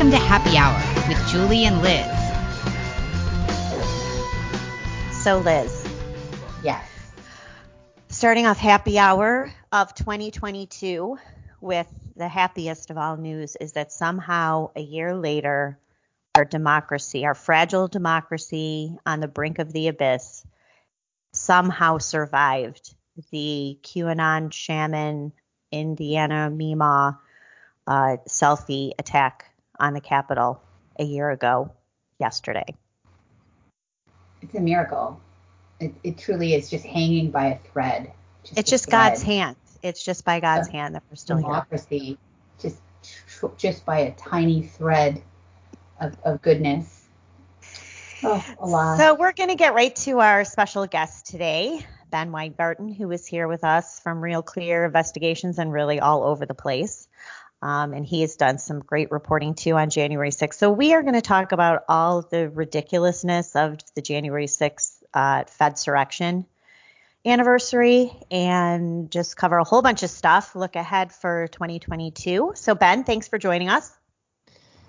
Welcome to Happy Hour with Julie and Liz. So, Liz, Yes. starting off Happy Hour of 2022 with the happiest of all news is that somehow a year later, our democracy, our fragile democracy on the brink of the abyss, somehow survived the QAnon shaman Indiana Mima uh, selfie attack on the Capitol a year ago yesterday. It's a miracle. It, it truly is just hanging by a thread. It's a just thread. God's hand. It's just by God's Uh, hand that we're still here. democracy, just tr- just by a tiny thread of, of goodness. Oh. So we're going to get right to our special guest today, Ben Weingarten, who is here with us from Real Clear Investigations and really all over the place. Um, and he has done some great reporting too on January 6th. So we are going to talk about all the ridiculousness of the January 6th uh, Fedsurrection anniversary and just cover a whole bunch of stuff. Look ahead for 2022. So Ben, thanks for joining us.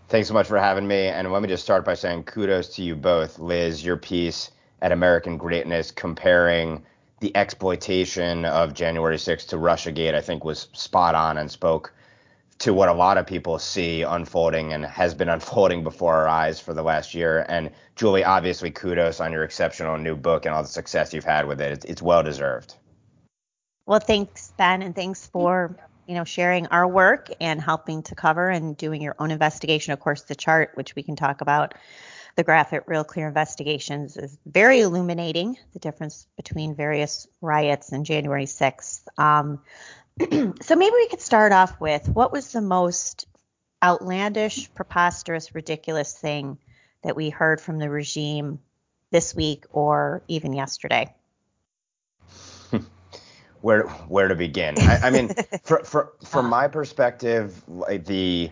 Thanks so much for having me. And let me just start by saying kudos to you both. Liz, your piece at American Greatness comparing the exploitation of January 6th to Russiagate, I think was spot on and spoke to what a lot of people see unfolding and has been unfolding before our eyes for the last year. And Julie, obviously, kudos on your exceptional new book and all the success you've had with it. It's, it's well deserved. Well, thanks, Ben, and thanks for you know sharing our work and helping to cover and doing your own investigation. Of course, the chart, which we can talk about, the graph at Real Clear Investigations, is very illuminating. The difference between various riots and January 6th. Um, so maybe we could start off with what was the most outlandish, preposterous, ridiculous thing that we heard from the regime this week or even yesterday? where where to begin? I, I mean, for, for, from my perspective, like the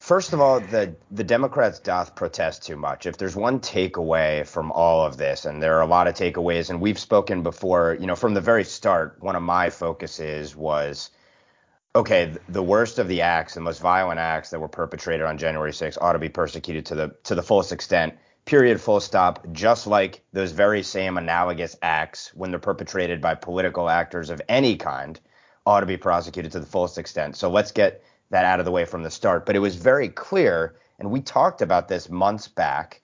first of all, the the Democrats doth protest too much. If there's one takeaway from all of this, and there are a lot of takeaways, and we've spoken before, you know, from the very start, one of my focuses was. Okay, the worst of the acts, the most violent acts that were perpetrated on January 6th ought to be persecuted to the to the fullest extent period, full stop, just like those very same analogous acts, when they're perpetrated by political actors of any kind, ought to be prosecuted to the fullest extent. So let's get that out of the way from the start. But it was very clear, and we talked about this months back,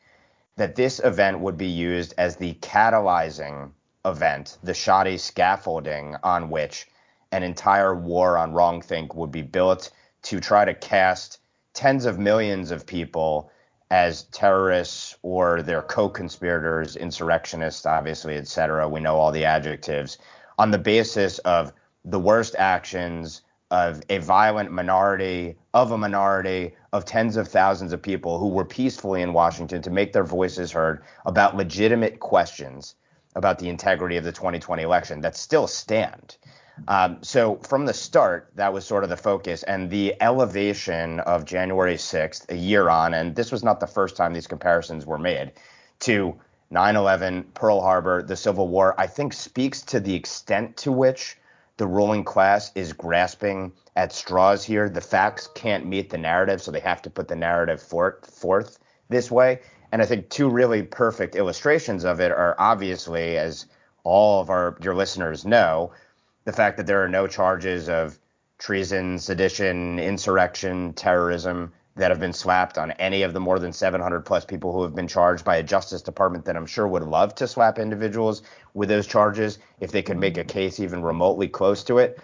that this event would be used as the catalyzing event, the shoddy scaffolding on which an entire war on wrongthink would be built to try to cast tens of millions of people as terrorists or their co-conspirators, insurrectionists, obviously, et cetera. We know all the adjectives on the basis of the worst actions of a violent minority, of a minority, of tens of thousands of people who were peacefully in Washington to make their voices heard about legitimate questions about the integrity of the 2020 election that still stand. Um, so from the start, that was sort of the focus, and the elevation of January 6th, a year on, and this was not the first time these comparisons were made, to 9/11, Pearl Harbor, the Civil War, I think speaks to the extent to which the ruling class is grasping at straws here. The facts can't meet the narrative, so they have to put the narrative forth, this way. And I think two really perfect illustrations of it are obviously, as all of our your listeners know, the fact that there are no charges of treason, sedition, insurrection, terrorism that have been slapped on any of the more than 700 plus people who have been charged by a Justice Department that I'm sure would love to slap individuals with those charges if they could make a case even remotely close to it.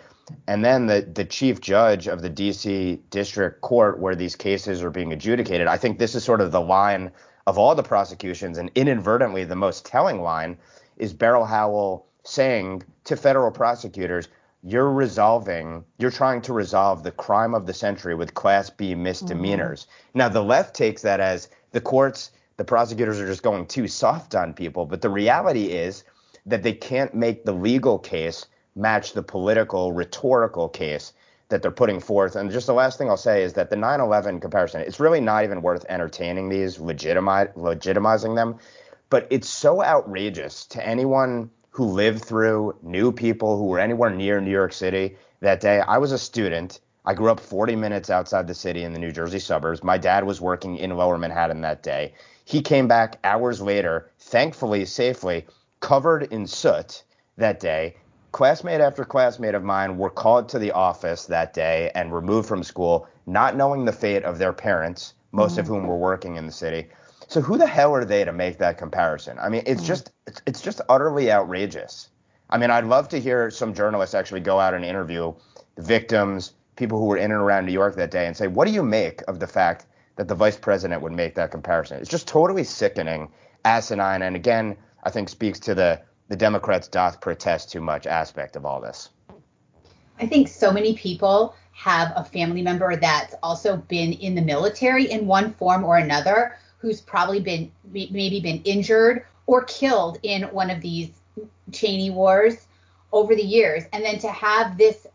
And then the, the chief judge of the DC District Court, where these cases are being adjudicated, I think this is sort of the line of all the prosecutions, and inadvertently the most telling line is Beryl Howell saying to federal prosecutors, you're resolving, you're trying to resolve the crime of the century with Class B misdemeanors. Mm-hmm. Now, the left takes that as the courts, the prosecutors are just going too soft on people. But the reality is that they can't make the legal case match the political, rhetorical case that they're putting forth. And just the last thing I'll say is that the 9 11 comparison, it's really not even worth entertaining these, legitimize, legitimizing them. But it's so outrageous to anyone who lived through, knew people who were anywhere near New York City that day. I was a student. I grew up 40 minutes outside the city in the New Jersey suburbs. My dad was working in lower Manhattan that day. He came back hours later, thankfully, safely, covered in soot that day. Classmate after classmate of mine were called to the office that day and removed from school, not knowing the fate of their parents, most of mm. whom were working in the city. So who the hell are they to make that comparison? I mean, it's mm-hmm. just it's, it's just utterly outrageous. I mean, I'd love to hear some journalists actually go out and interview the victims, people who were in and around New York that day and say, what do you make of the fact that the vice president would make that comparison? It's just totally sickening, asinine, and again, I think speaks to the the Democrats doth protest too much aspect of all this. I think so many people have a family member that's also been in the military in one form or another, who's probably been maybe been injured or killed in one of these Cheney wars over the years, and then to have this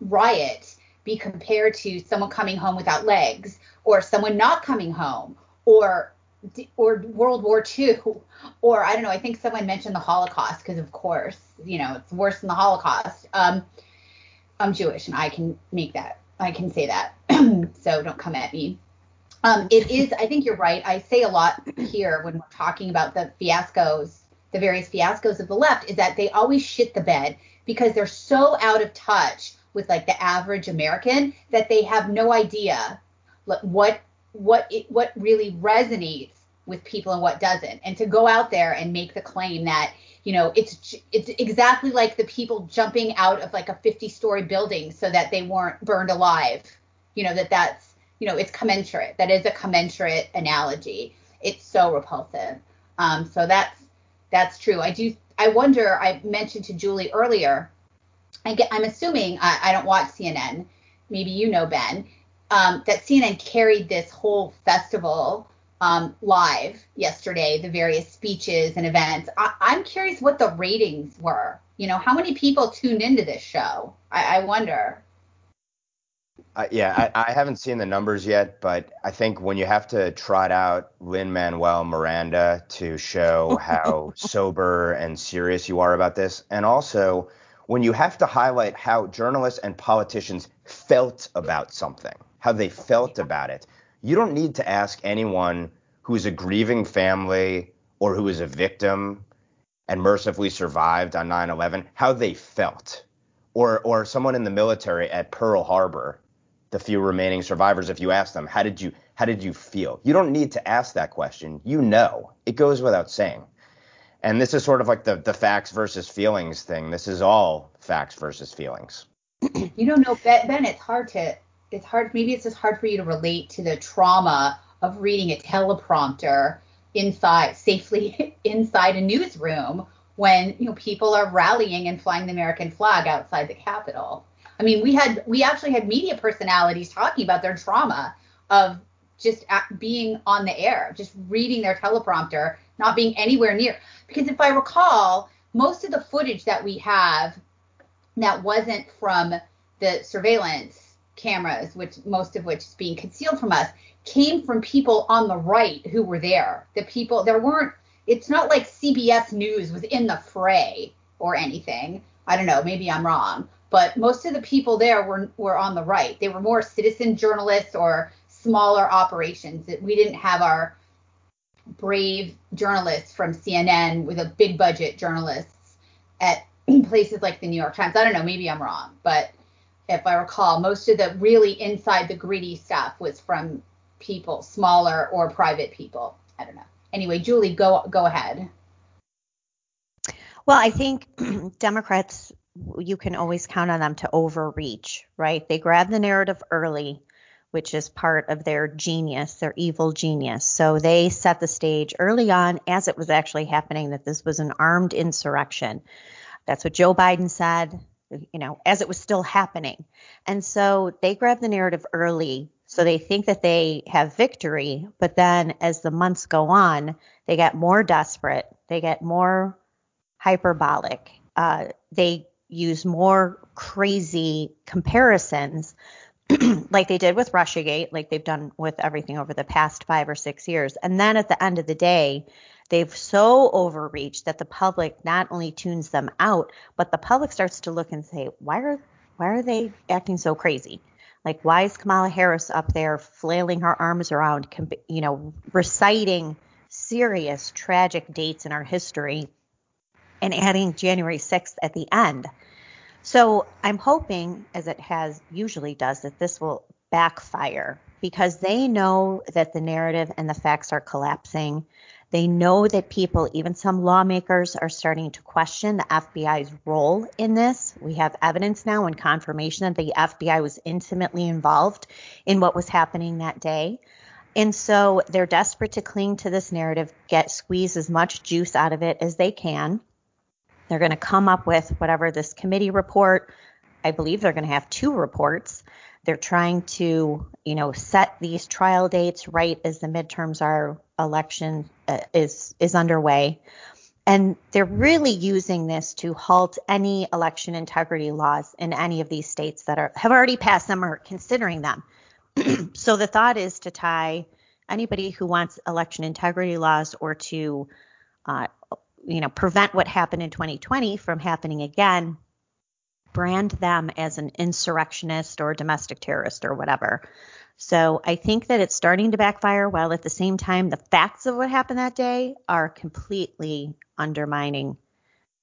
riot be compared to someone coming home without legs or someone not coming home or or World War II or I don't know I think someone mentioned the Holocaust because of course you know it's worse than the Holocaust. Um, I'm Jewish and I can make that I can say that. So don't come at me um, it is I think you're right I say a lot here when we're talking about the fiascos the various fiascos of the left is that they always shit the bed because they're so out of touch with like the average American that they have no idea what what it, what really resonates with people and what doesn't. And to go out there and make the claim that you know it's it's exactly like the people jumping out of like a 50 story building so that they weren't burned alive. You know that that's you know it's commensurate. That is a commensurate analogy. It's so repulsive. Um, so that's that's true. I do I wonder, I mentioned to Julie earlier, I get, I'm assuming, I, I don't watch CNN, maybe you know, Ben, um, that CNN carried this whole festival um, live yesterday, the various speeches and events. I, am curious what the ratings were. You know, how many people tuned into this show? I, I wonder. Uh, yeah, I, I, haven't seen the numbers yet, but I think when you have to trot out Lin Manuel Miranda to show how sober and serious you are about this, and also when you have to highlight how journalists and politicians felt about something, how they felt about it, you don't need to ask anyone who is a grieving family or who is a victim and mercifully survived on 9/11 how they felt or or someone in the military at Pearl Harbor the few remaining survivors if you ask them how did you how did you feel? You don't need to ask that question. You know. It goes without saying. And this is sort of like the the facts versus feelings thing. This is all facts versus feelings. You don't know ben, ben it's hard to it's hard maybe it's just hard for you to relate to the trauma of reading a teleprompter inside safely inside a newsroom when you know people are rallying and flying the american flag outside the capitol I mean, we had we actually had media personalities talking about their trauma of just being on the air, just reading their teleprompter, not being anywhere near. Because if I recall, most of the footage that we have that wasn't from the surveillance cameras, which most of which is being concealed from us, came from people on the right who were there. The people there weren't. It's not like CBS News was in the fray or anything. I don't know. Maybe I'm wrong but most of the people there were were on the right. They were more citizen journalists or smaller operations. We didn't have our brave journalists from CNN with a big budget journalists at places like the New York Times. I don't know, maybe I'm wrong, but if I recall, most of the really inside the gritty stuff was from people, smaller or private people. I don't know. Anyway, Julie, go go ahead. Well, I think Democrats you can always count on them to overreach, right? They grab the narrative early, which is part of their genius, their evil genius. So they set the stage early on as it was actually happening that this was an armed insurrection. That's what Joe Biden said, you know, as it was still happening. And so they grab the narrative early. So they think that they have victory, but then as the months go on, they get more desperate, they get more hyperbolic. Uh, they use more crazy comparisons like they did with Russiagate, like they've done with everything over the past five or six years. And then at the end of the day, they've so overreached that the public not only tunes them out, but the public starts to look and say, why are why are they acting so crazy? Like, why is Kamala Harris up there flailing her arms around, you know, reciting serious, tragic dates in our history and adding January 6th at the end? So I'm hoping, as it has usually does, that this will backfire because they know that the narrative and the facts are collapsing. They know that people, even some lawmakers, are starting to question the FBI's role in this. We have evidence now and confirmation that the FBI was intimately involved in what was happening that day. And so they're desperate to cling to this narrative, get squeeze as much juice out of it as they can. They're going to come up with whatever this committee report. I believe they're going to have two reports. They're trying to, you know, set these trial dates right as the midterms are election uh, is is underway. And they're really using this to halt any election integrity laws in any of these states that are have already passed them or considering them. so the thought is to tie anybody who wants election integrity laws or to, uh, you know, prevent what happened in 2020 from happening again, brand them as an insurrectionist or domestic terrorist or whatever. So I think that it's starting to backfire while at the same time the facts of what happened that day are completely undermining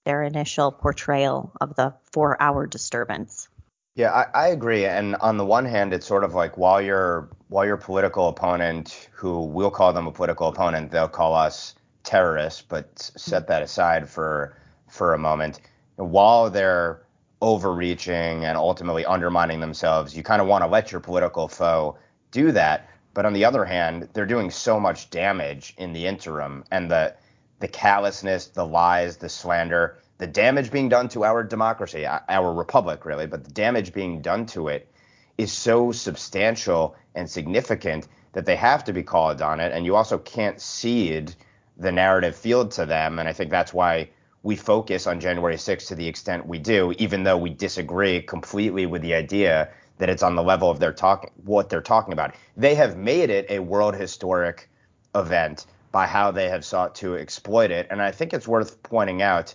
their initial portrayal of the four hour disturbance. Yeah, I, I, agree. And on the one hand, it's sort of like while your while your political opponent, who we'll call them a political opponent, they'll call us terrorists, but mm-hmm. set that aside for for a moment. While they're overreaching and ultimately undermining themselves, you kind of want to let your political foe do that. But on the other hand, they're doing so much damage in the interim, and the the callousness, the lies, the slander, the damage being done to our democracy, our republic, really, but the damage being done to it is so substantial and significant that they have to be called on it. And you also can't cede the narrative field to them. And I think that's why we focus on January 6th to the extent we do, even though we disagree completely with the idea that it's on the level of their talk what they're talking about. They have made it a world historic event by how they have sought to exploit it, and I think it's worth pointing out.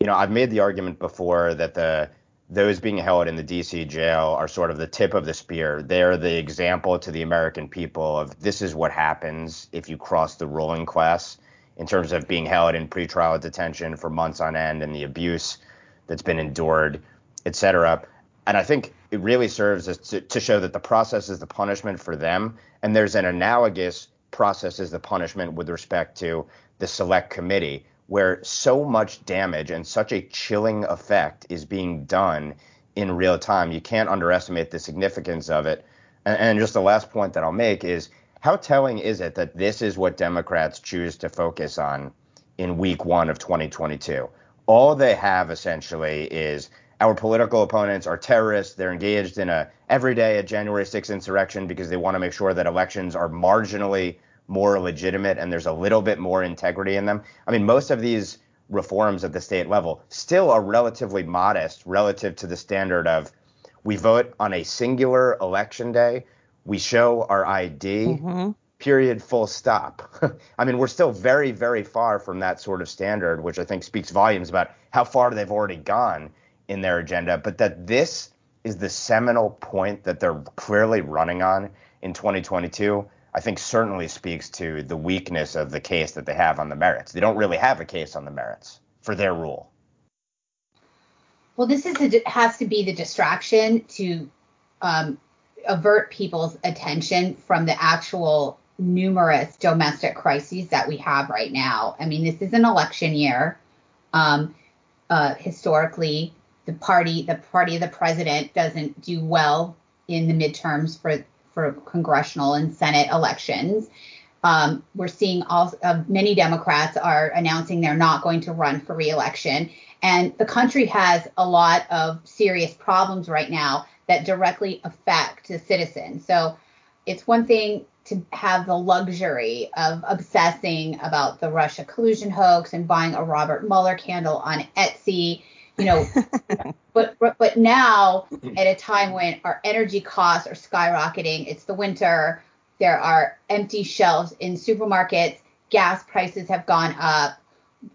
You know, I've made the argument before that the those being held in the DC jail are sort of the tip of the spear. They're the example to the American people of this is what happens if you cross the ruling class in terms of being held in pretrial detention for months on end and the abuse that's been endured, et cetera. And I think it really serves to, to show that the process is the punishment for them, and there's an analogous process as the punishment with respect to the select committee, where so much damage and such a chilling effect is being done in real time. You can't underestimate the significance of it. And, and just the last point that I'll make is how telling is it that this is what Democrats choose to focus on in week one of 2022? All they have essentially is our political opponents are terrorists. They're engaged in a everyday a January 6th insurrection because they want to make sure that elections are marginally more legitimate and there's a little bit more integrity in them. I mean, most of these reforms at the state level still are relatively modest relative to the standard of we vote on a singular election day, we show our ID, mm-hmm. period, full stop. I mean, we're still very, very far from that sort of standard, which I think speaks volumes about how far they've already gone in their agenda, but that this is the seminal point that they're clearly running on in 2022, I think certainly speaks to the weakness of the case that they have on the merits. They don't really have a case on the merits for their rule. Well, this is a, has to be the distraction to um, avert people's attention from the actual numerous domestic crises that we have right now. I mean, this is an election year. Um, uh, historically, the party, the party of the president, doesn't do well in the midterms for for congressional and Senate elections. Um, we're seeing all uh, many Democrats are announcing they're not going to run for reelection, and the country has a lot of serious problems right now that directly affect the citizens. So it's one thing to have the luxury of obsessing about the Russia collusion hoax and buying a Robert Mueller candle on Etsy you know, but but now at a time when our energy costs are skyrocketing, it's the winter, there are empty shelves in supermarkets, gas prices have gone up.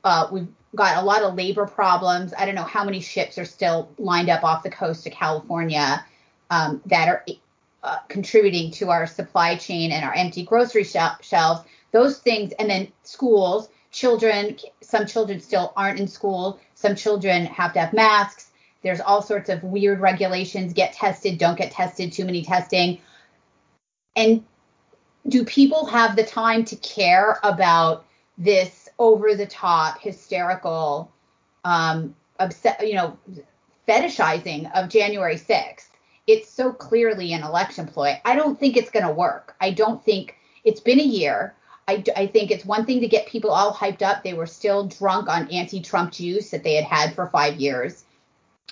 Uh, we've got a lot of labor problems. I don't know how many ships are still lined up off the coast of California um, that are uh, contributing to our supply chain and our empty grocery shelves. Those things, and then schools, children. Some children still aren't in school. Some children have to have masks. There's all sorts of weird regulations. Get tested, don't get tested. Too many testing. And do people have the time to care about this over the top hysterical um upset you know fetishizing of January 6th it's so clearly an election ploy i don't think it's going to work i don't think it's been a year I, I think it's one thing to get people all hyped up they were still drunk on anti-trump juice that they had had for five years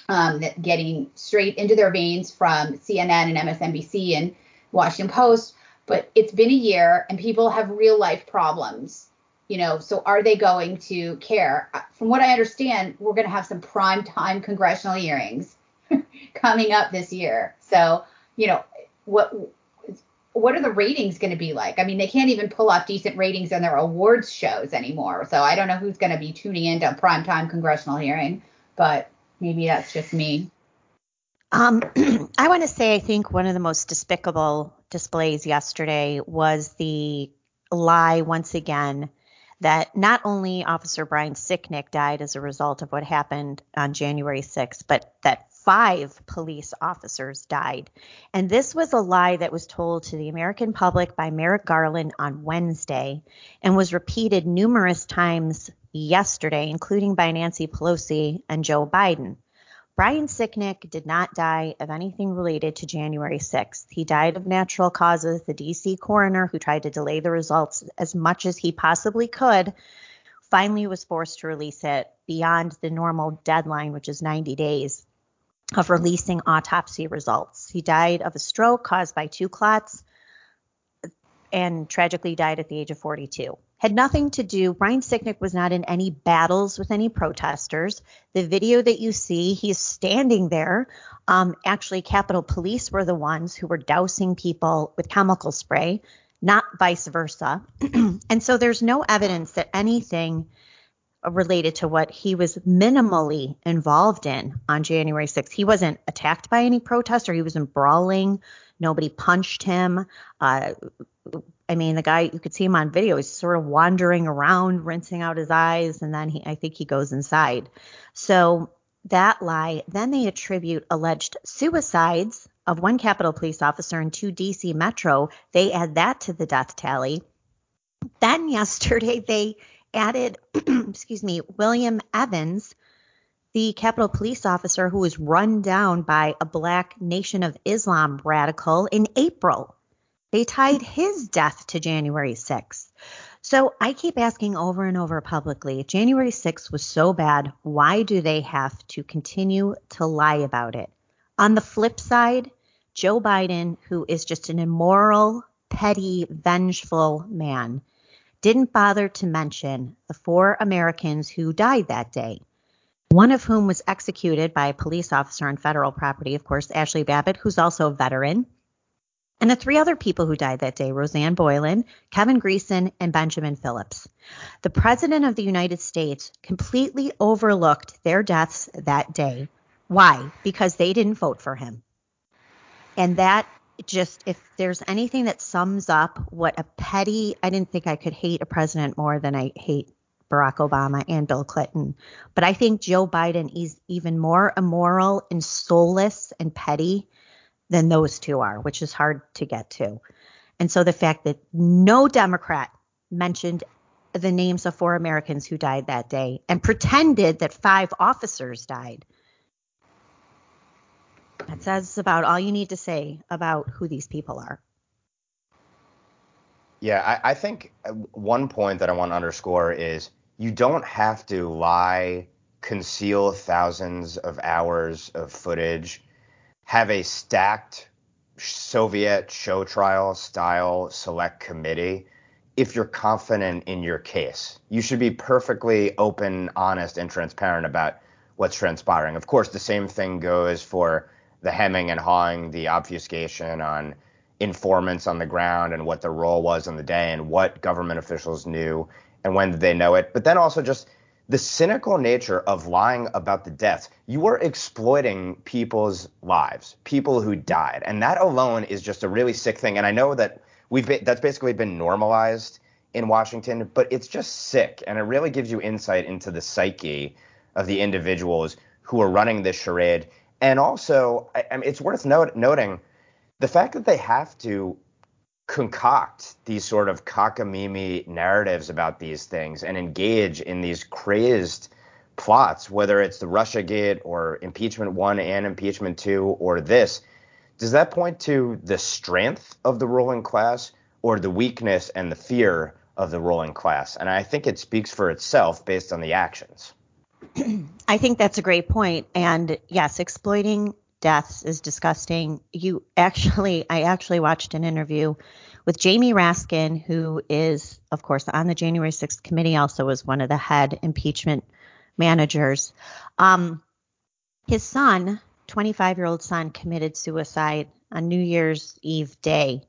um, getting straight into their veins from cnn and msnbc and washington post but it's been a year and people have real life problems you know so are they going to care? From what i understand we're going to have some prime time congressional hearings coming up this year so you know what what are the ratings going to be like? I mean they can't even pull off decent ratings on their awards shows anymore. So i don't know who's going to be tuning into a prime time congressional hearing but maybe that's just me. Um, I want to say I think one of the most despicable displays yesterday was the lie once again that not only Officer Brian Sicknick died as a result of what happened on January 6th, but that five police officers died. And this was a lie that was told to the American public by Merrick Garland on Wednesday and was repeated numerous times yesterday, including by Nancy Pelosi and Joe Biden. Brian Sicknick did not die of anything related to January 6th. He died of natural causes. The DC coroner, who tried to delay the results as much as he possibly could, finally was forced to release it beyond the normal deadline, which is 90 days, of releasing autopsy results. He died of a stroke caused by two clots and tragically died at the age of 42 had nothing to do. Brian Sicknick was not in any battles with any protesters. The video that you see, he's standing there. Um, actually, Capitol Police were the ones who were dousing people with chemical spray, not vice versa. and so there's no evidence that anything related to what he was minimally involved in on January 6th. He wasn't attacked by any protester. He wasn't brawling. Nobody punched him. Uh, I mean, the guy you could see him on video. He's sort of wandering around, rinsing out his eyes, and then he, I think he goes inside. So that lie. Then they attribute alleged suicides of one Capitol police officer and two DC Metro. They add that to the death tally. Then yesterday they added, excuse me, William Evans, the Capitol police officer who was run down by a black Nation of Islam radical in April. They tied his death to January 6th. So I keep asking over and over publicly January 6th was so bad. Why do they have to continue to lie about it? On the flip side, Joe Biden, who is just an immoral, petty, vengeful man, didn't bother to mention the four Americans who died that day. One of whom was executed by a police officer on federal property, of course, Ashley Babbitt, who's also a veteran and the three other people who died that day Roseanne Boyland, Kevin Greeson, and Benjamin Phillips. The President of the United States completely overlooked their deaths that day. Why? Because they didn't vote for him. And that just, if there's anything that sums up what a petty, I didn't think I could hate a president more than I hate Barack Obama and Bill Clinton. But I think Joe Biden is even more immoral and soulless and petty than those two are, which is hard to get to. And so the fact that no Democrat mentioned the names of four Americans who died that day and pretended that five officers died. That says about all you need to say about who these people are. Yeah, I, I think uh, one point that I want to underscore is you don't have to lie, conceal thousands of hours of footage have a stacked Soviet show trial style select committee if you're confident in your case. You should be perfectly open, honest, and transparent about what's transpiring. Of course, the same thing goes for the hemming and hawing, the obfuscation on informants on the ground and what their role was on the day and what government officials knew and when did they know it. But then also just the cynical nature of lying about the deaths, you are exploiting people's lives, people who died. And that alone is just a really sick thing. And I know that we've been, that's basically been normalized in Washington, but it's just sick. And it really gives you insight into the psyche of the individuals who are running this charade. And also, I, I mean, it's worth note, noting the fact that they have to concoct these sort of cockamamie narratives about these things and engage in these crazed plots, whether it's the Russia Gate or impeachment one and impeachment two or this, does that point to the strength of the ruling class or the weakness and the fear of the ruling class? And I think it speaks for itself based on the actions. I think that's a great point. And yes, exploiting deaths is disgusting. You actually, I actually watched an interview with Jamie Raskin, who is, of course, on the January 6th committee, also was one of the head impeachment managers. Um, his son, 25 year old son, committed suicide on New Year's Eve day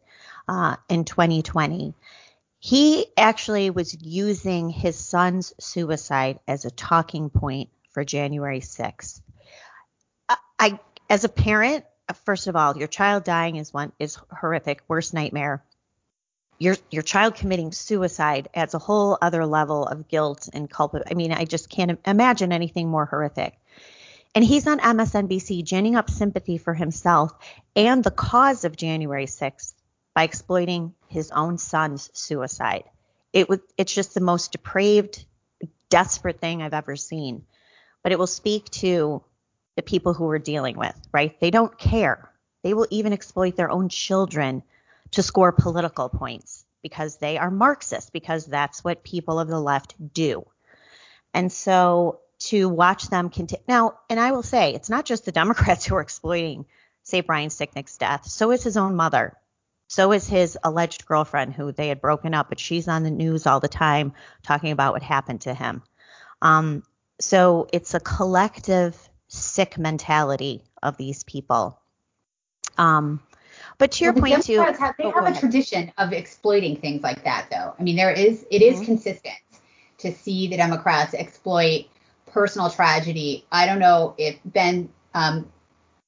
uh, in 2020. He actually was using his son's suicide as a talking point for January 6th. I, as a parent, first of all, your child dying is one is horrific, worst nightmare. Your your child committing suicide adds a whole other level of guilt and culpa. I mean, I just can't imagine anything more horrific. And he's on MSNBC ginning up sympathy for himself and the cause of January 6th by exploiting his own son's suicide. It was it's just the most depraved, desperate thing I've ever seen. But it will speak to the people who we're dealing with, right? They don't care. They will even exploit their own children to score political points because they are Marxist, because that's what people of the left do. And so to watch them continue now, and I will say it's not just the Democrats who are exploiting, say, Brian Sicknick's death. So is his own mother. So is his alleged girlfriend, who they had broken up, but she's on the news all the time talking about what happened to him. Um, so it's a collective sick mentality of these people. Um, but to your well, point too, have, they oh, have a tradition of exploiting things like that, though. I mean, there is it is mm-hmm. consistent to see the Democrats exploit personal tragedy. I don't know if Ben, um,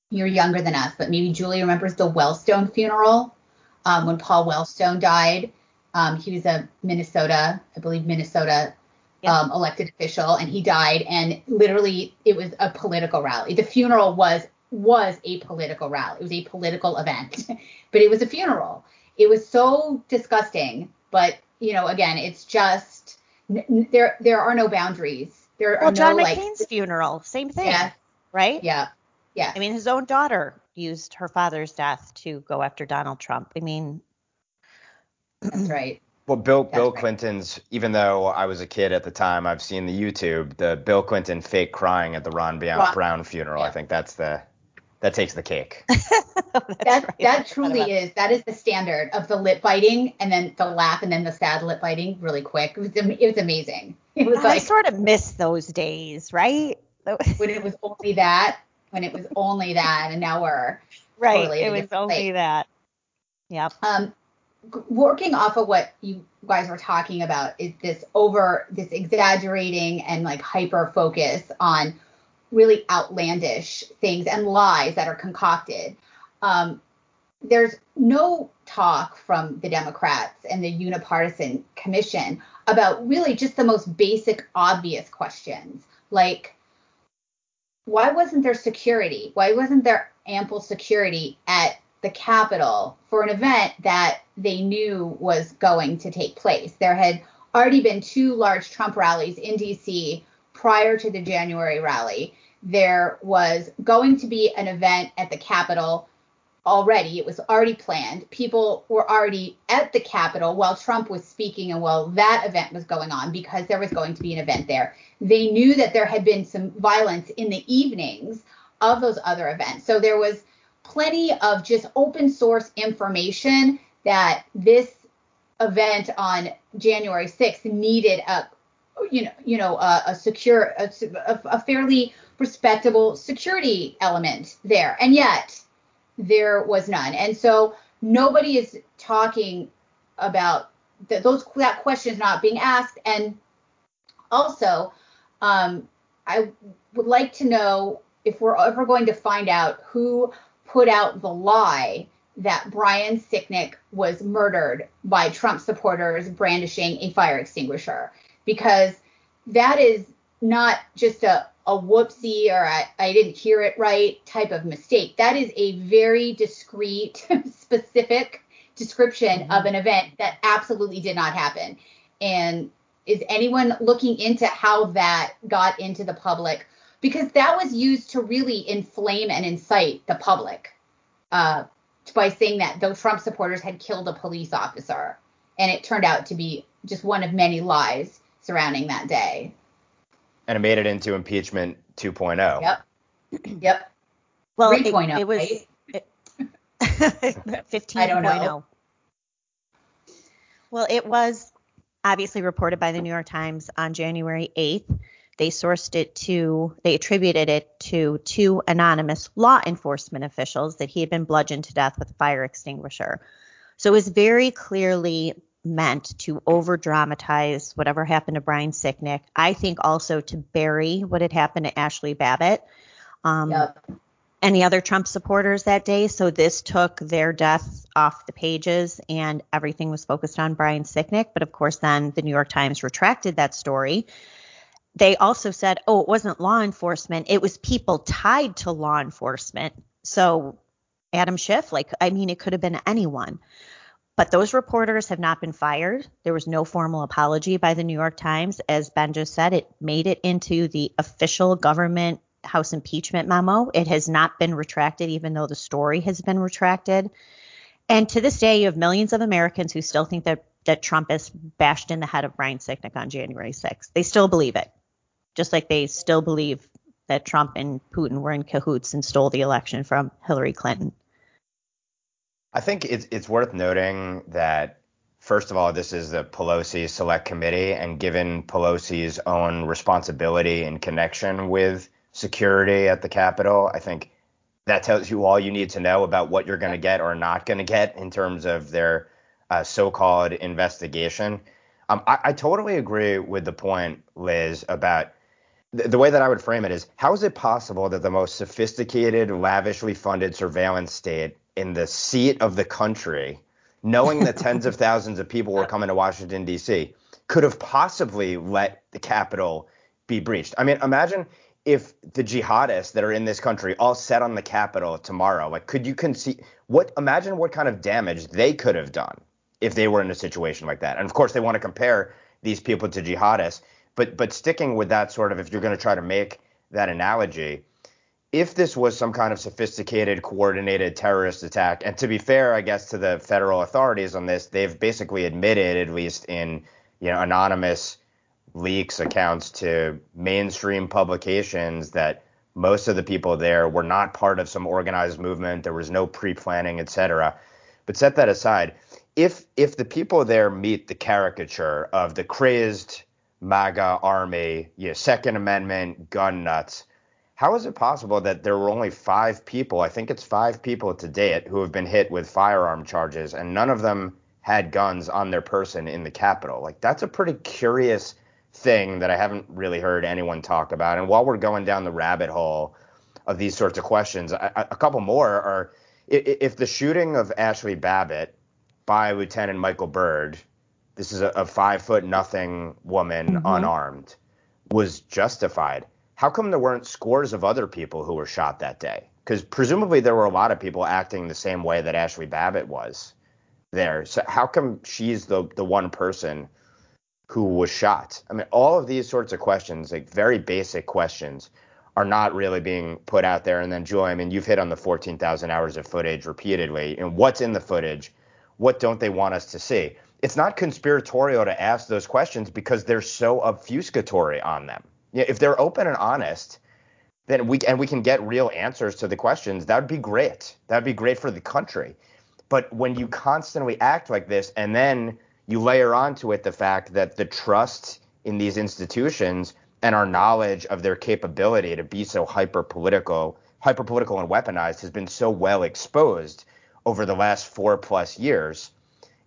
you're younger than us, but maybe Julie remembers the Wellstone funeral um, when Paul Wellstone died. Um, he was a Minnesota, I believe Minnesota um, elected official, and he died. And literally, it was a political rally. The funeral was was a political rally. It was a political event, but it was a funeral. It was so disgusting. But you know, again, it's just n- there. There are no boundaries. There well, are John no McCain's like, funeral, same thing. Yeah. Right. Yeah. Yeah. I mean, his own daughter used her father's death to go after Donald Trump. I mean, that's right. Well, Bill Bill right. Clinton's even though I was a kid at the time, I've seen the YouTube, the Bill Clinton fake crying at the Ron Brown, Brown funeral. Yeah. I think that's the that takes the cake. that right. that truly is that is the standard of the lip biting and then the laugh and then the sad lip biting really quick. It was it was amazing. It was I like sort of miss those days, right? when it was only that, when it was only that, and now we're right. Totally it was only place. that. Yep. Um, working off of what you guys were talking about is this over this exaggerating and like hyper focus on really outlandish things and lies that are concocted. Um, there's no talk from the Democrats and the unipartisan commission about really just the most basic, obvious questions like why wasn't there security? Why wasn't there ample security at the Capitol for an event that they knew was going to take place. There had already been two large Trump rallies in DC prior to the January rally. There was going to be an event at the Capitol already. It was already planned. People were already at the Capitol while Trump was speaking and while that event was going on because there was going to be an event there. They knew that there had been some violence in the evenings of those other events. So there was plenty of just open source information that this event on January 6th needed a you know you know a, a secure a, a, fairly respectable security element there and yet there was none. And so nobody is talking about that those that question is not being asked. And also Um, I would like to know if we're ever going to find out who put out the lie that Brian Sicknick was murdered by Trump supporters brandishing a fire extinguisher, because that is not just a, a whoopsie or I, I didn't hear it right type of mistake. That is a very discreet, specific description mm-hmm. of an event that absolutely did not happen. And is anyone looking into how that got into the public? Because that was used to really inflame and incite the public uh, by saying that the Trump supporters had killed a police officer. And it turned out to be just one of many lies surrounding that day. And it made it into impeachment 2.0. Yep. Yep. Well, 3.0. It, oh, it was right? it, 15.0. I don't know. Well, it was obviously reported by the New York Times on January 8th. They sourced it to, they attributed it to two anonymous law enforcement officials that he had been bludgeoned to death with a fire extinguisher. So it was very clearly meant to over dramatize whatever happened to Brian Sicknick. I think also to bury what had happened to Ashley Babbitt. Um, yep. Any other Trump supporters that day. So this took their death off the pages and everything was focused on Brian Sicknick. But of course, then the New York Times retracted that story. They also said, oh, it wasn't law enforcement, it was people tied to law enforcement. So Adam Schiff, like, I mean, it could have been anyone. But those reporters have not been fired. There was no formal apology by the New York Times. As Ben just said, it made it into the official government House impeachment memo. It has not been retracted, even though the story has been retracted. And to this day, you have millions of Americans who still think that, that Trump has bashed in the head of Brian Sicknick on January 6th. They still believe it, just like they still believe that Trump and Putin were in cahoots and stole the election from Hillary Clinton. I think it's it's worth noting that first of all, this is the Pelosi Select Committee, and given Pelosi's own responsibility in connection with security at the Capitol, I think that tells you all you need to know about what you're going to get or not going to get in terms of their uh, so-called investigation. Um, I, I, totally agree with the point, Liz, about th- the way that I would frame it is how is it possible that the most sophisticated, lavishly funded surveillance state in the seat of the country, knowing that tens of thousands of people were coming to Washington, D.C., could have possibly let the Capitol be breached. I mean, imagine if the jihadists that are in this country all set on the Capitol tomorrow, like, could you conceive what? Imagine what kind of damage they could have done if they were in a situation like that. And of course, they want to compare these people to jihadists, but but sticking with that sort of, if you're going to try to make that analogy, if this was some kind of sophisticated, coordinated terrorist attack, and to be fair, I guess to the federal authorities on this, they've basically admitted, at least in you know anonymous leaks accounts to mainstream publications, that most of the people there were not part of some organized movement. There was no pre-planning, etc. But set that aside. If if the people there meet the caricature of the crazed MAGA army, you know, Second Amendment gun nuts how is it possible that there were only five people, I think it's five people to date, who have been hit with firearm charges, and none of them had guns on their person in the Capitol? Like, that's a pretty curious thing that I haven't really heard anyone talk about. And while we're going down the rabbit hole of these sorts of questions, a, a couple more are if the shooting of Ashley Babbitt by Lieutenant Michael Byrd, this is a, a five foot nothing woman mm-hmm. unarmed, was justified how come there weren't scores of other people who were shot that day? Because presumably there were a lot of people acting the same way that Ashley Babbitt was there. So how come she's the the one person who was shot? I mean, all of these sorts of questions, like very basic questions, are not really being put out there. And then, Joy, I mean, you've hit on the 14,000 hours of footage repeatedly. And what's in the footage? What don't they want us to see? It's not conspiratorial to ask those questions because they're so obfuscatory on them if they're open and honest, then we and we can get real answers to the questions. That would be great. That would be great for the country. But when you constantly act like this, and then you layer onto it the fact that the trust in these institutions and our knowledge of their capability to be so hyper political, hyper political and weaponized has been so well exposed over the last four plus years.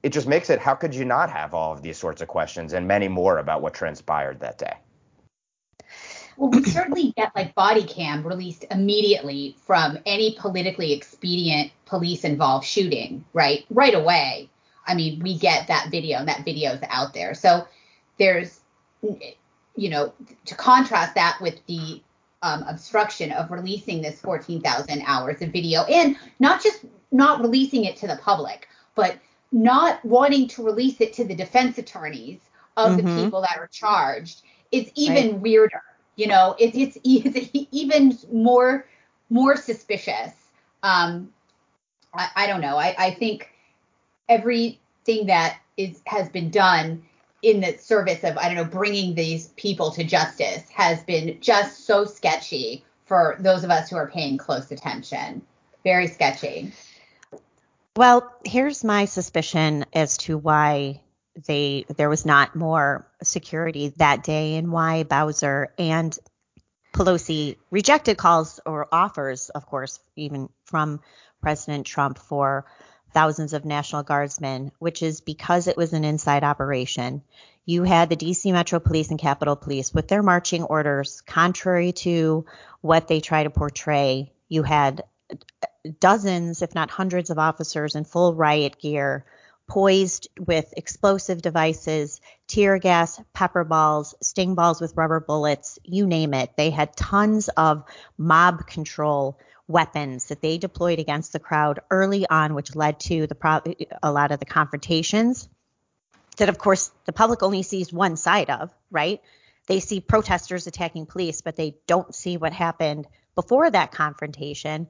It just makes it how could you not have all of these sorts of questions and many more about what transpired that day? Well, we certainly get like body cam released immediately from any politically expedient police involved shooting, right? Right away. I mean, we get that video and that video is out there. So there's, you know, to contrast that with the um, obstruction of releasing this 14,000 hours of video and not just not releasing it to the public, but not wanting to release it to the defense attorneys of mm-hmm. the people that are charged is even right. weirder. You know, it, it's, it's even more more suspicious. Um, I, I don't know. I, I think everything that is has been done in the service of I don't know bringing these people to justice has been just so sketchy for those of us who are paying close attention. Very sketchy. Well, here's my suspicion as to why they there was not more security that day and why Bowser and Pelosi rejected calls or offers, of course, even from President Trump for thousands of National Guardsmen, which is because it was an inside operation. You had the DC Metro Police and Capitol Police with their marching orders, contrary to what they try to portray. You had dozens, if not hundreds, of officers in full riot gear, poised with explosive devices, tear gas, pepper balls, sting balls with rubber bullets, you name it. They had tons of mob control weapons that they deployed against the crowd early on, which led to the pro- a lot of the confrontations that, of course, the public only sees one side of, right? They see protesters attacking police, but they don't see what happened before that confrontation.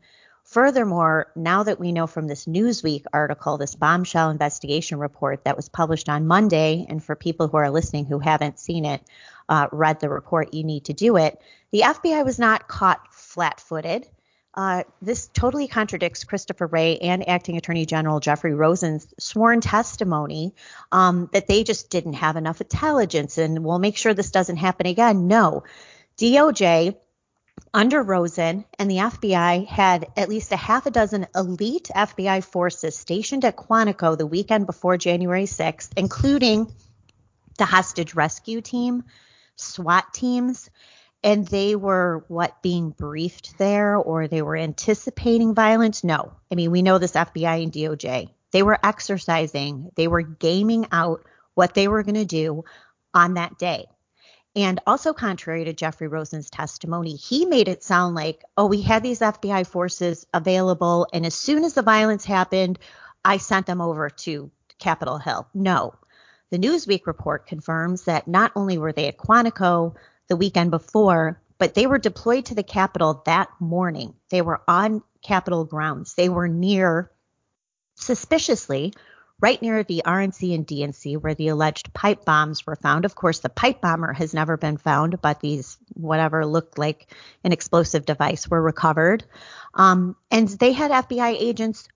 Furthermore, now that we know from this Newsweek article, this bombshell investigation report that was published on Monday, and for people who are listening who haven't seen it, uh, read the report, you need to do it. The FBI was not caught flat footed. Uh, this totally contradicts Christopher Wray and Acting Attorney General Jeffrey Rosen's sworn testimony um, that they just didn't have enough intelligence and we'll make sure this doesn't happen again. No. DOJ under Rosen and the FBI had at least a half a dozen elite FBI forces stationed at Quantico the weekend before January 6th, including the hostage rescue team, SWAT teams, and they were what being briefed there or they were anticipating violence? No. I mean we know this fbi and doj they were exercising. They were gaming out what they were going to do on that day and also contrary to jeffrey rosen's testimony he made it sound like oh we had these fbi forces available and as soon as the violence happened i sent them over to capitol hill no the newsweek report confirms that not only were they at quantico the weekend before, but they were deployed to the Capitol that morning. They were on Capitol grounds. They were near, suspiciously, right near the RNC and DNC where the alleged pipe bombs were found. Of course, the pipe bomber has never been found, but these whatever looked like an explosive device were recovered. Um, and they had FBI agents.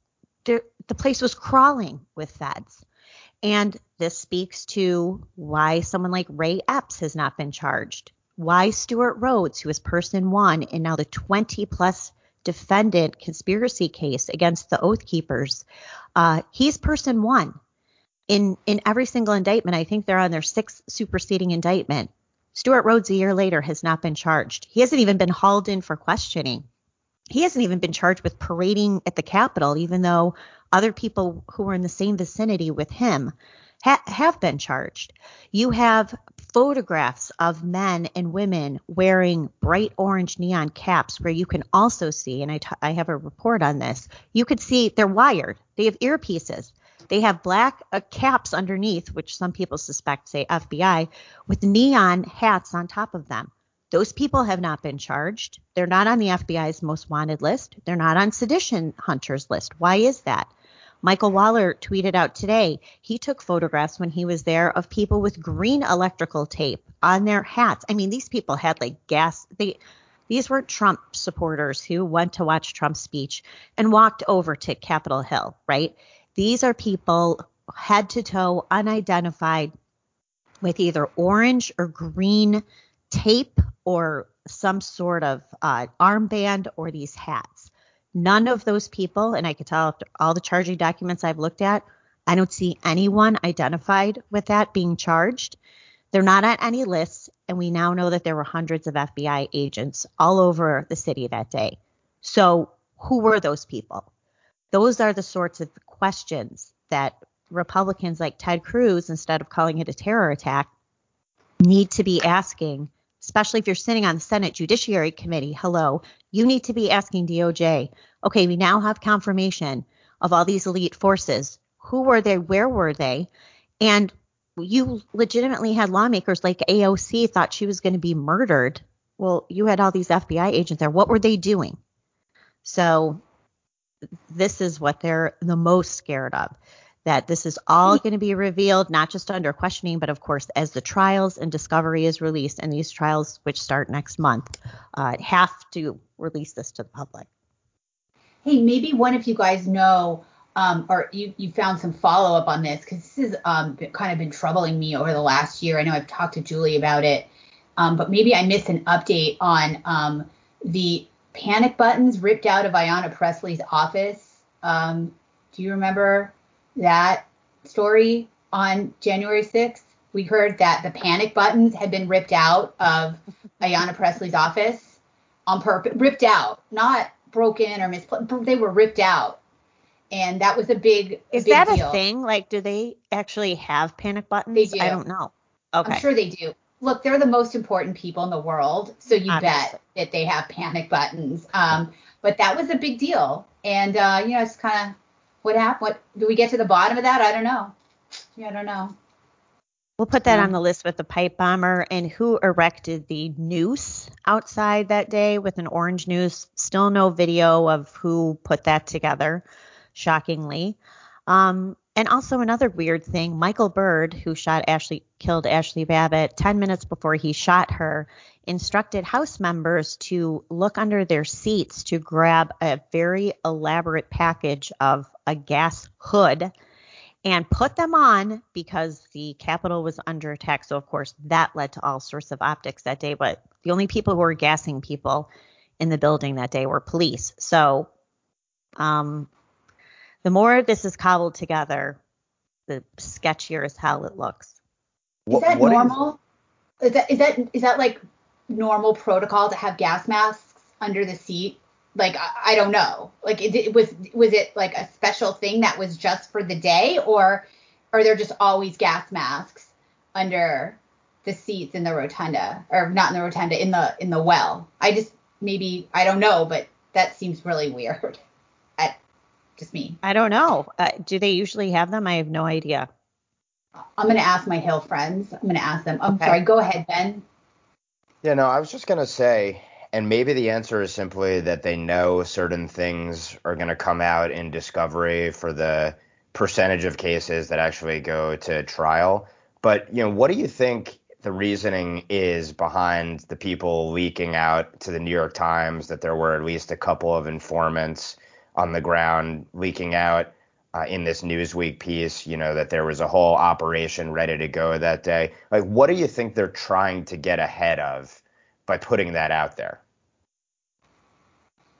The place was crawling with feds. And this speaks to why someone like Ray Epps has not been charged why Stewart Rhodes, who is person one in now the 20 plus defendant conspiracy case against the Oath Keepers, uh, he's person one in in every single indictment. I think they're on their sixth superseding indictment. Stewart Rhodes, a year later, has not been charged. He hasn't even been hauled in for questioning. He hasn't even been charged with parading at the Capitol, even though other people who were in the same vicinity with him ha- have been charged. You have photographs of men and women wearing bright orange neon caps where you can also see, and I, t- I have a report on this, you could see they're wired. They have earpieces. They have black uh, caps underneath, which some people suspect say FBI, with neon hats on top of them. Those people have not been charged. They're not on the FBI's most wanted list. They're not on sedition hunters list. Why is that? Michael Waller tweeted out today he took photographs when he was there of people with green electrical tape on their hats. I mean, these people had like gas. They these weren't Trump supporters who went to watch Trump's speech and walked over to Capitol Hill, right? These are people head to toe, unidentified, with either orange or green tape or some sort of uh, armband or these hats. None of those people, and I could tell after all the charging documents I've looked at, I don't see anyone identified with that being charged. They're not on any lists, and we now know that there were hundreds of FBI agents all over the city that day. So, who were those people? Those are the sorts of questions that Republicans like Ted Cruz, instead of calling it a terror attack, need to be asking, especially if you're sitting on the Senate Judiciary Committee. Hello, you need to be asking DOJ, okay, we now have confirmation of all these elite forces. Who were they? Where were they? And you legitimately had lawmakers like AOC thought she was going to be murdered. Well, you had all these FBI agents there. What were they doing? So this is what they're the most scared of that this is all going to be revealed, not just under questioning, but of course, as the trials and discovery is released, and these trials, which start next month, uh, have to release this to the public. Hey, maybe one of you guys know, um, or you, you found some follow up on this, because this has um, kind of been troubling me over the last year. I know I've talked to Julie about it, um, but maybe I missed an update on um, the panic buttons ripped out of Ayanna Pressley's office. Um, do you remember that story on January 6th, we heard that the panic buttons had been ripped out of Ayanna Pressley's office on purpose, ripped out, not broken or misplaced. They were ripped out. And that was a big. Is big that deal. a thing? Like, do they actually have panic buttons? They do. I don't know. Okay. I'm sure they do. Look, they're the most important people in the world, so you Obviously. bet that they have panic buttons. Um, but that was a big deal, and uh, you know, it's kind of what happened. What do we get to the bottom of that? I don't know. Yeah, I don't know. We'll put that Yeah. on the list with the pipe bomber and who erected the noose outside that day with an orange noose. Still no video of who put that together, shockingly. Um, and also another weird thing, Michael Byrd, who shot Ashli, killed Ashli Babbitt 10 minutes before he shot her, instructed House members to look under their seats to grab a very elaborate package of a gas hood and put them on because the Capitol was under attack. So, of course, that led to all sorts of optics that day. But the only people who were gassing people in the building that day were police. So, um, the more this is cobbled together, the sketchier as hell it looks. Is that what do you- normal? Is that is that is that like normal protocol to have gas masks under the seat? Like I, I don't know. Like is it was was it like a special thing that was just for the day, or are there just always gas masks under the seats in the rotunda, or not in the rotunda, in the in the well? I just maybe I don't know, but that seems really weird. I, just me. I don't know. Uh, do they usually have them? I have no idea. I'm gonna ask my Hill friends. I'm gonna ask them. I'm Okay. sorry. Go ahead, Ben. Yeah, no, I was just gonna say, and maybe the answer is simply that they know certain things are gonna come out in discovery for the percentage of cases that actually go to trial. But you know, what do you think the reasoning is behind the people leaking out to the New York Times that there were at least a couple of informants on the ground leaking out uh, in this Newsweek piece, you know, that there was a whole operation ready to go that day. Like, what do you think they're trying to get ahead of by putting that out there?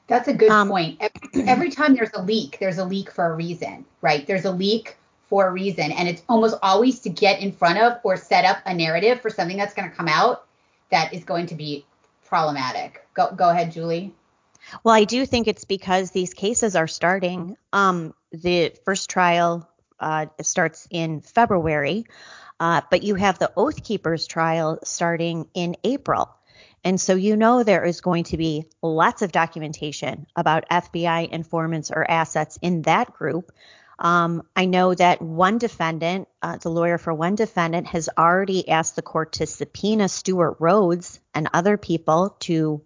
That's a good Um, point. Every, every time there's a leak, there's a leak for a reason, right? There's a leak for a reason, and it's almost always to get in front of or set up a narrative for something that's going to come out that is going to be problematic. Go go ahead, Julie. Well, I do think it's because these cases are starting. Um, the first trial uh, starts in February, uh, but you have the Oath Keepers trial starting in April. And so you know there is going to be lots of documentation about FBI informants or assets in that group. Um, I know that one defendant, uh, the lawyer for one defendant, has already asked the court to subpoena Stewart Rhodes and other people to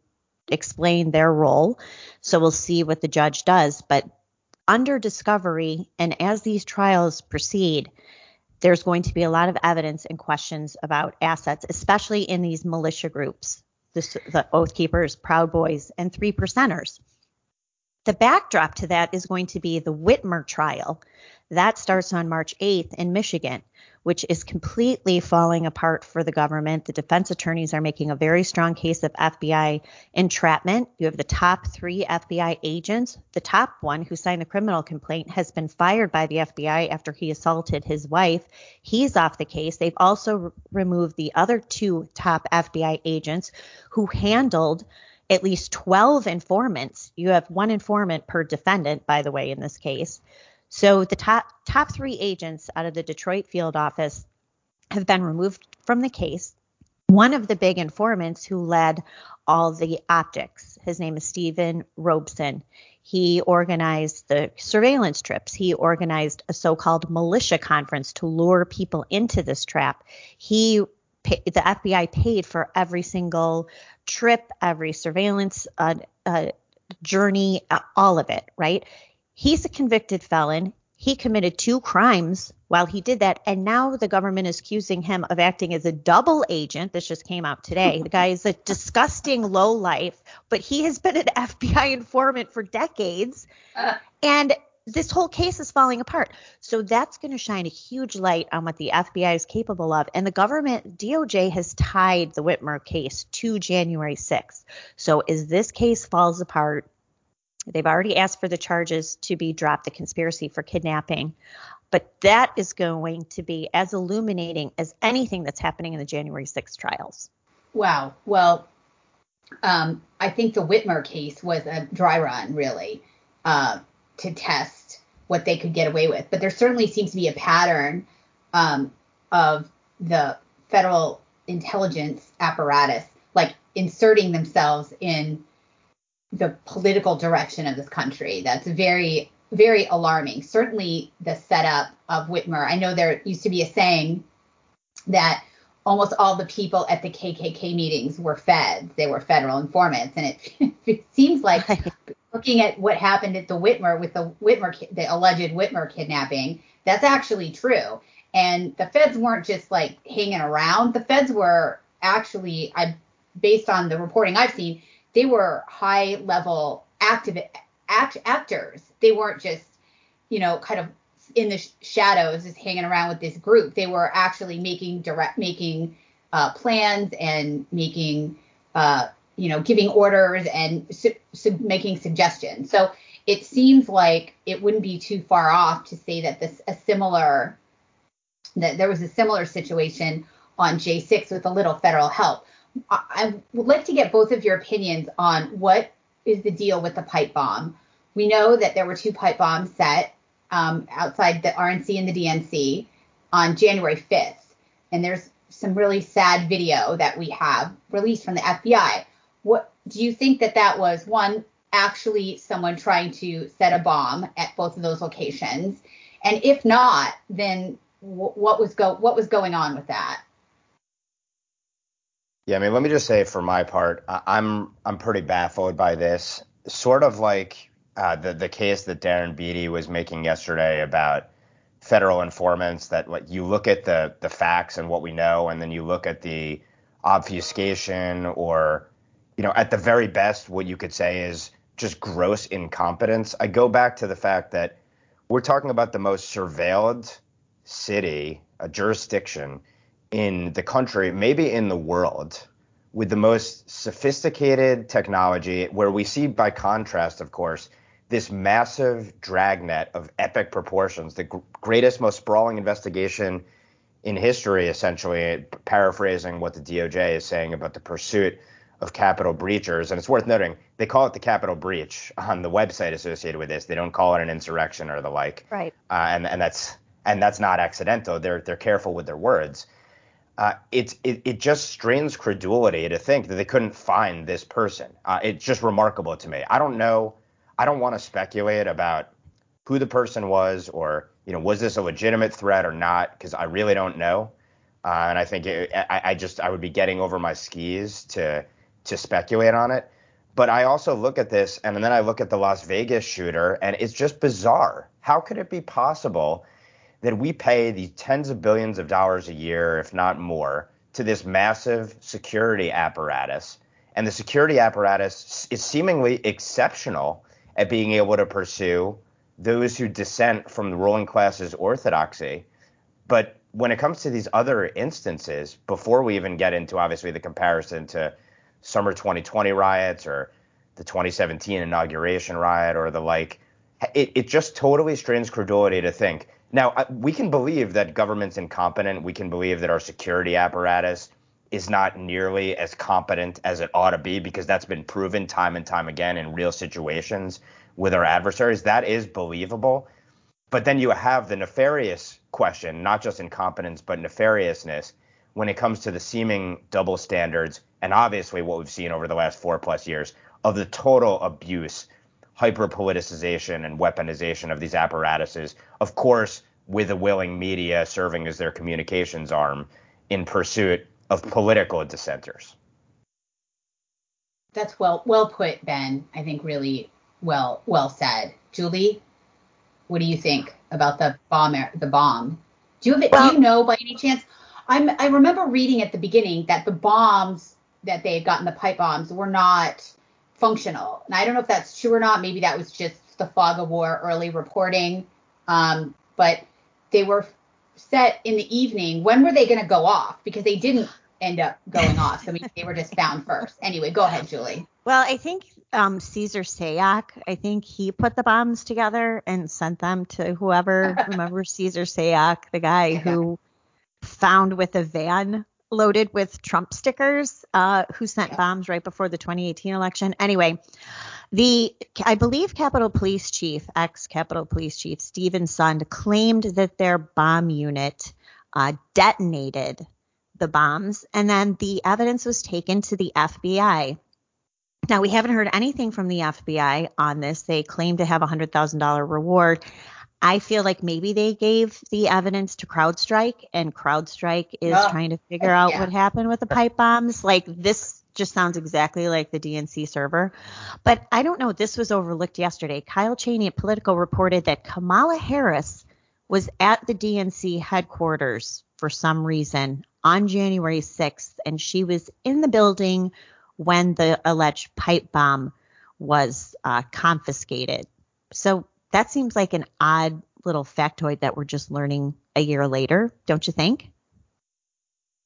explain their role. So we'll see what the judge does. But under discovery and as these trials proceed, there's going to be a lot of evidence and questions about assets, especially in these militia groups, the, the Oath Keepers, Proud Boys, and Three Percenters. The backdrop to that is going to be the Whitmer trial. That starts on March 8th in Michigan which is completely falling apart for the government. The defense attorneys are making a very strong case of FBI entrapment. You have the top three FBI agents. The top one, who signed the criminal complaint, has been fired by the FBI after he assaulted his wife. He's off the case. They've also removed the other two top FBI agents who handled at least 12 informants. You have one informant per defendant, by the way, in this case. So the top top three agents out of the Detroit field office have been removed from the case. One of the big informants who led all the optics, his name is Stephen Robeson. He organized the surveillance trips. He organized a so-called militia conference to lure people into this trap. He the FBI paid for every single trip, every surveillance uh, uh, journey, uh, all of it, right? He's a convicted felon. He committed two crimes while he did that. And now the government is accusing him of acting as a double agent. This just came out today. The guy is a disgusting low life, but he has been an FBI informant for decades. Uh. And this whole case is falling apart. So that's going to shine a huge light on what the FBI is capable of. And the government, DOJ, has tied the Whitmer case to January 6th. So as this case falls apart, They've already asked for the charges to be dropped, the conspiracy for kidnapping. But that is going to be as illuminating as anything that's happening in the January 6th trials. Wow. Well, um, I think the Whitmer case was a dry run, really, uh, to test what they could get away with. But there certainly seems to be a pattern um, of the federal intelligence apparatus, like inserting themselves in the political direction of this country. That's very, very alarming. Certainly, the setup of Whitmer. I know there used to be a saying that almost all the people at the KKK meetings were feds. They were federal informants, and it, it seems like looking at what happened at the Whitmer with the Whitmer, the alleged Whitmer kidnapping, that's actually true. And the feds weren't just like hanging around. The feds were actually, I, based on the reporting I've seen, they were high level active act, actors. They weren't just, you know, kind of in the sh- shadows, just hanging around with this group. They were actually making direct, making uh, plans and making, uh, you know, giving orders and su- su- making suggestions. So it seems like it wouldn't be too far off to say that this a similar that there was a similar situation on J6 with a little federal help. I would like to get both of your opinions on what is the deal with the pipe bomb. We know that there were two pipe bombs set um, outside the RNC and the DNC on January 5th, and there's some really sad video that we have released from the FBI. What do you think that that was? One, actually someone trying to set a bomb at both of those locations, and if not, then what was go what was going on with that? Yeah, I mean, let me just say for my part, I'm I'm pretty baffled by this. Sort of like uh, the the case that Darren Beattie was making yesterday about federal informants. That what you look at the the facts and what we know, and then you look at the obfuscation, or you know, at the very best, what you could say is just gross incompetence. I go back to the fact that we're talking about the most surveilled city, a jurisdiction in the country, maybe in the world, with the most sophisticated technology, where we see, by contrast, of course, this massive dragnet of epic proportions, the greatest, most sprawling investigation in history, essentially, paraphrasing what the DOJ is saying about the pursuit of Capitol breachers. And it's worth noting they call it the Capitol breach on the website associated with this. They don't call it an insurrection or the like. Right. Uh, and and that's and that's not accidental. They're they're careful with their words uh, it, it just strains credulity to think that they couldn't find this person. Uh, it's just remarkable to me. I don't know. I don't want to speculate about who the person was or you know was this a legitimate threat or not because I really don't know. Uh, and I think it, I, I just I would be getting over my skis to to speculate on it. But I also look at this and then I look at the Las Vegas shooter and it's just bizarre. How could it be possible? that we pay these tens of billions of dollars a year, if not more, to this massive security apparatus. And the security apparatus is seemingly exceptional at being able to pursue those who dissent from the ruling class's orthodoxy. But when it comes to these other instances, before we even get into obviously the comparison to summer 2020 riots or the 2017 inauguration riot or the like, it, it just totally strains credulity to think. Now, we can believe that government's incompetent. We can believe that our security apparatus is not nearly as competent as it ought to be because that's been proven time and time again in real situations with our adversaries. That is believable. But then you have the nefarious question, not just incompetence, but nefariousness when it comes to the seeming double standards and obviously what we've seen over the last four plus years of the total abuse, hyper politicization, and weaponization of these apparatuses. Of course, with a willing media serving as their communications arm in pursuit of political dissenters. That's well well put, Ben. I think really well well said. Julie, what do you think about the bomb? The bomb. Do you have it? Well, do you know by any chance? I'm. I remember reading at the beginning that the bombs that they had gotten, the pipe bombs, were not functional. And I don't know if that's true or not. Maybe that was just the fog of war early reporting. Um, but they were set in the evening. When were they going to go off? Because they didn't end up going off. So I mean, they were just found first. Anyway, go ahead, Julie. Well, I think um, Cesar Sayoc, I think he put the bombs together and sent them to whoever. remember Cesar Sayoc, the guy who found with a van loaded with Trump stickers, uh, who sent yeah. bombs right before the 2018 election. Anyway, the I believe Capitol Police Chief, ex Capitol Police Chief Steven Sund, claimed that their bomb unit uh, detonated the bombs, and then the evidence was taken to the FBI. Now, we haven't heard anything from the FBI on this. They claim to have a $100,000 reward. I feel like maybe they gave the evidence to CrowdStrike, and CrowdStrike is oh, trying to figure out yeah. what happened with the pipe bombs. Like, this just sounds exactly like the DNC server. But I don't know. This was overlooked yesterday. Kyle Cheney at Politico reported that Kamala Harris was at the DNC headquarters for some reason on January 6th, and she was in the building when the alleged pipe bomb was uh, confiscated. So that seems like an odd little factoid that we're just learning a year later, don't you think?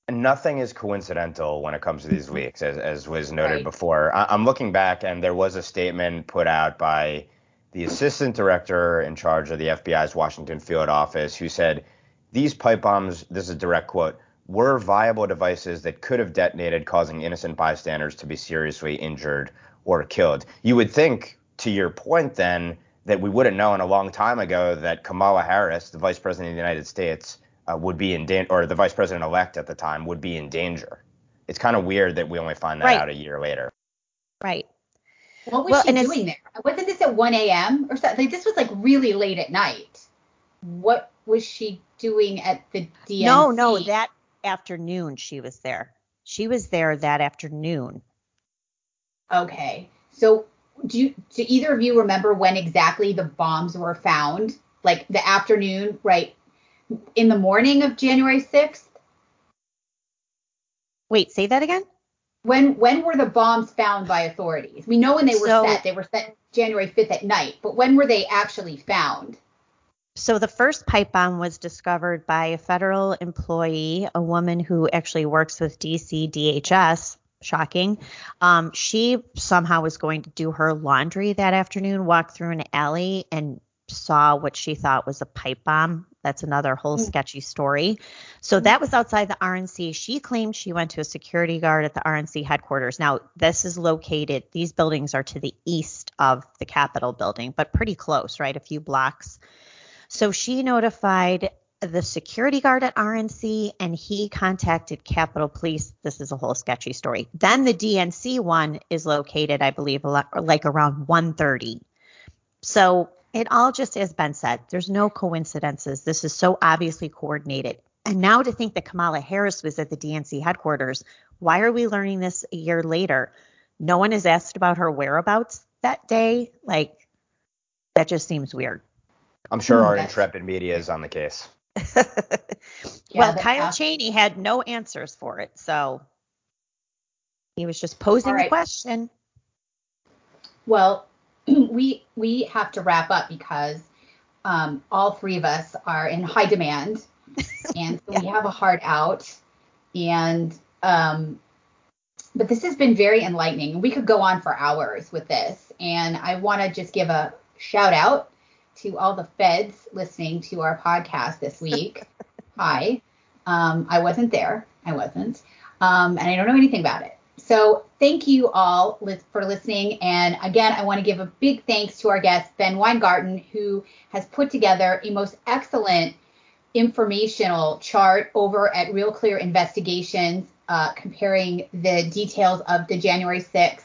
Nothing is coincidental when it comes to these mm-hmm. leaks, as, as was noted right. before. I, I'm looking back, and there was a statement put out by the assistant director in charge of the FBI's Washington field office who said, These pipe bombs, this is a direct quote, were viable devices that could have detonated, causing innocent bystanders to be seriously injured or killed. You would think, to your point, then, that we would have known a long time ago that Kamala Harris, the vice president of the United States, uh, would be in danger, or the vice president elect at the time, would be in danger. It's kind of weird that we only find that right. out a year later. Right. What was well, she doing there? Wasn't this at 1 a.m. or something? Like, this was like really late at night. What was she doing at the DNC? No, no, that afternoon she was there. She was there that afternoon. Okay. So do you do either of you remember when exactly the bombs were found? Like the afternoon, right? In the morning of January 6th? Wait, say that again? When when were the bombs found by authorities? We know when they were so, set. They were set January 5th at night, but when were they actually found? So the first pipe bomb was discovered by a federal employee, a woman who actually works with DC DHS. Shocking. Um, she somehow was going to do her laundry that afternoon, walked through an alley and saw what she thought was a pipe bomb. That's another whole mm. sketchy story. So mm. that was outside the RNC. She claimed she went to a security guard at the RNC headquarters. Now, this is located, these buildings are to the east of the Capitol building, but pretty close, right? A few blocks. So she notified the security guard at RNC and he contacted Capitol Police. This is a whole sketchy story. Then the DNC one is located, I believe, like around 1:30. So it all just as Ben said, there's no coincidences. This is so obviously coordinated. And now to think that Kamala Harris was at the DNC headquarters, why are we learning this a year later? No one has asked about her whereabouts that day. Like that just seems weird. I'm sure our hmm. intrepid media is on the case. well, Kyle Cheney had no answers for it, so he was just posing right. the question. Well, we we have to wrap up because um, all three of us are in high demand, and so yeah. we have a hard out. And um, but this has been very enlightening. We could go on for hours with this, and I want to just give a shout out to all the feds listening to our podcast this week. Hi, um, I wasn't there. I wasn't, um, and I don't know anything about it. So thank you all for listening. And again, I want to give a big thanks to our guest, Ben Weingarten, who has put together a most excellent informational chart over at Real Clear Investigations, uh, comparing the details of the January 6th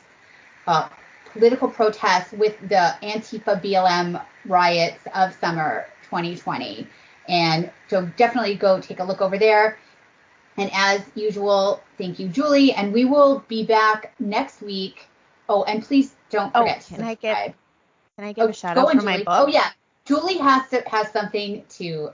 uh, political protests with the Antifa BLM riots of summer 2020. And so definitely go take a look over there. And as usual, thank you, Julie. And we will be back next week. Oh, and please don't oh, forget oh, can I give Can I give oh, a shout out for Julie. my book? Oh yeah, Julie has to, has something to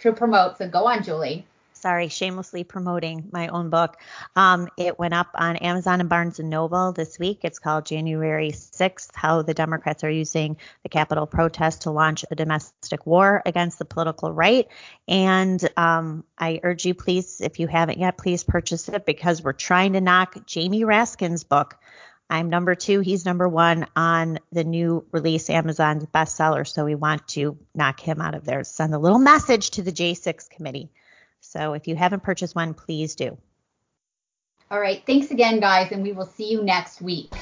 to promote. So go on, Julie sorry, shamelessly promoting my own book. Um, it went up on Amazon and Barnes and Noble this week. It's called January 6th: How the Democrats Are Using the Capitol Protest to Launch a Domestic War Against the Political Right. And um, I urge you, please, if you haven't yet, please purchase it because we're trying to knock Jamie Raskin's book. I'm number two. He's number one on the new release Amazon bestseller. So we want to knock him out of there. Send a little message to the J6 committee. So if you haven't purchased one, please do. All right. Thanks again, guys, and we will see you next week.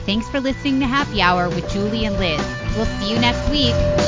Thanks for listening to Happy Hour with Julie and Liz. We'll see you next week.